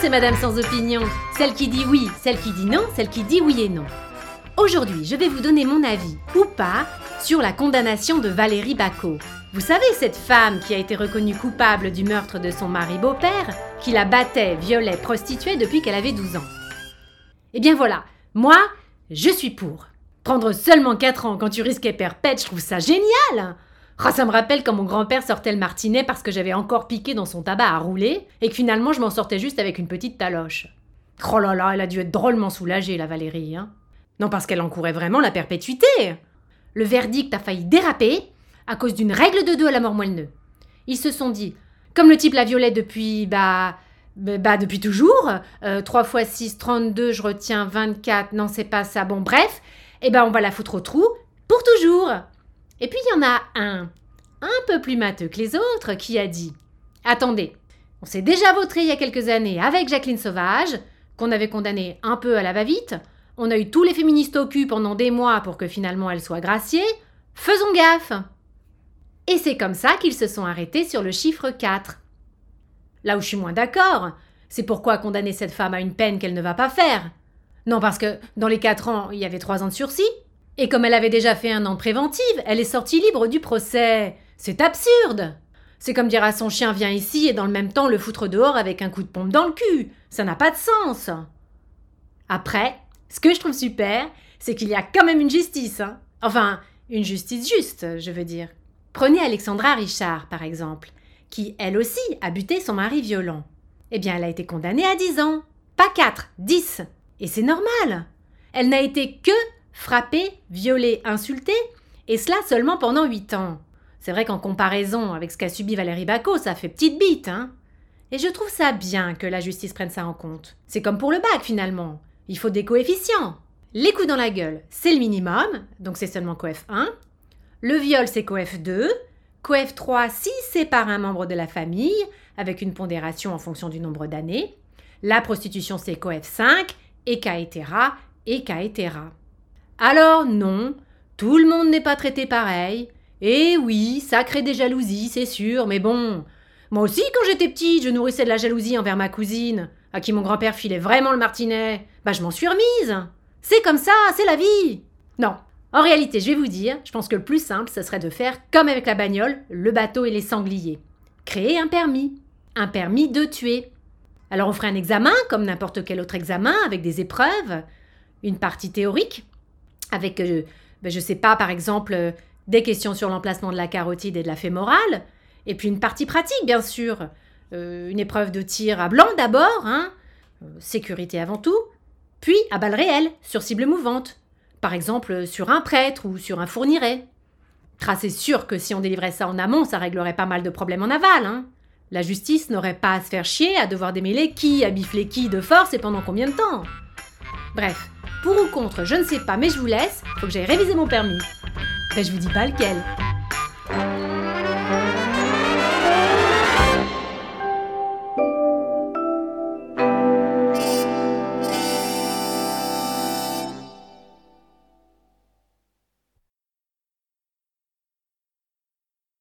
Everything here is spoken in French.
c'est Madame sans opinion. Celle qui dit oui, celle qui dit non, celle qui dit oui et non. Aujourd'hui, je vais vous donner mon avis, ou pas, sur la condamnation de Valérie Bacot. Vous savez, cette femme qui a été reconnue coupable du meurtre de son mari beau-père, qui la battait, violait, prostituait depuis qu'elle avait 12 ans. Eh bien voilà, moi, je suis pour. Prendre seulement 4 ans quand tu risquais perpète, je trouve ça génial ah, ça me rappelle quand mon grand-père sortait le martinet parce que j'avais encore piqué dans son tabac à rouler et que finalement je m'en sortais juste avec une petite taloche. Oh là là, elle a dû être drôlement soulagée, la Valérie, hein. Non, parce qu'elle encourait vraiment la perpétuité. Le verdict a failli déraper à cause d'une règle de deux à la mort moelle Ils se sont dit, comme le type la violait depuis, bah, bah, bah depuis toujours, euh, 3 x 6, 32, je retiens 24, non c'est pas ça, bon bref, eh ben on va la foutre au trou, pour toujours. Et puis il y en a un, un peu plus matheux que les autres, qui a dit Attendez, on s'est déjà vautré il y a quelques années avec Jacqueline Sauvage, qu'on avait condamnée un peu à la va-vite. On a eu tous les féministes au cul pendant des mois pour que finalement elle soit graciée. Faisons gaffe Et c'est comme ça qu'ils se sont arrêtés sur le chiffre 4. Là où je suis moins d'accord, c'est pourquoi condamner cette femme à une peine qu'elle ne va pas faire. Non, parce que dans les 4 ans, il y avait 3 ans de sursis, et comme elle avait déjà fait un an préventive, elle est sortie libre du procès. C'est absurde. C'est comme dire à son chien viens ici et dans le même temps le foutre dehors avec un coup de pompe dans le cul. Ça n'a pas de sens. Après, ce que je trouve super, c'est qu'il y a quand même une justice. Hein. Enfin, une justice juste, je veux dire. Prenez Alexandra Richard, par exemple, qui, elle aussi, a buté son mari violent. Eh bien, elle a été condamnée à 10 ans. Pas 4, 10. Et c'est normal. Elle n'a été que frappé, violé, insulté, et cela seulement pendant huit ans. C'est vrai qu'en comparaison avec ce qu'a subi Valérie Bacot, ça fait petite bite, hein. Et je trouve ça bien que la justice prenne ça en compte. C'est comme pour le bac finalement. Il faut des coefficients. Les coups dans la gueule, c'est le minimum, donc c'est seulement coef 1. Le viol, c'est coef 2. Coef 3 si c'est par un membre de la famille, avec une pondération en fonction du nombre d'années. La prostitution, c'est coef 5, et caetera, et caetera. Alors non, tout le monde n'est pas traité pareil. Et oui, ça crée des jalousies, c'est sûr, mais bon. Moi aussi, quand j'étais petite, je nourrissais de la jalousie envers ma cousine, à qui mon grand-père filait vraiment le martinet. Bah, je m'en suis remise. C'est comme ça, c'est la vie. Non. En réalité, je vais vous dire, je pense que le plus simple, ce serait de faire comme avec la bagnole, le bateau et les sangliers. Créer un permis. Un permis de tuer. Alors on ferait un examen, comme n'importe quel autre examen, avec des épreuves, une partie théorique, avec, euh, ben, je ne sais pas, par exemple, euh, des questions sur l'emplacement de la carotide et de la fémorale, et puis une partie pratique, bien sûr. Euh, une épreuve de tir à blanc d'abord, hein, sécurité avant tout, puis à balles réelles, sur cible mouvante, par exemple sur un prêtre ou sur un fourniret. c'est sûr que si on délivrait ça en amont, ça réglerait pas mal de problèmes en aval. Hein. La justice n'aurait pas à se faire chier à devoir démêler qui a biflé qui de force et pendant combien de temps. Bref, pour ou contre, je ne sais pas, mais je vous laisse. Faut que j'aille réviser mon permis. Ben, je vous dis pas lequel.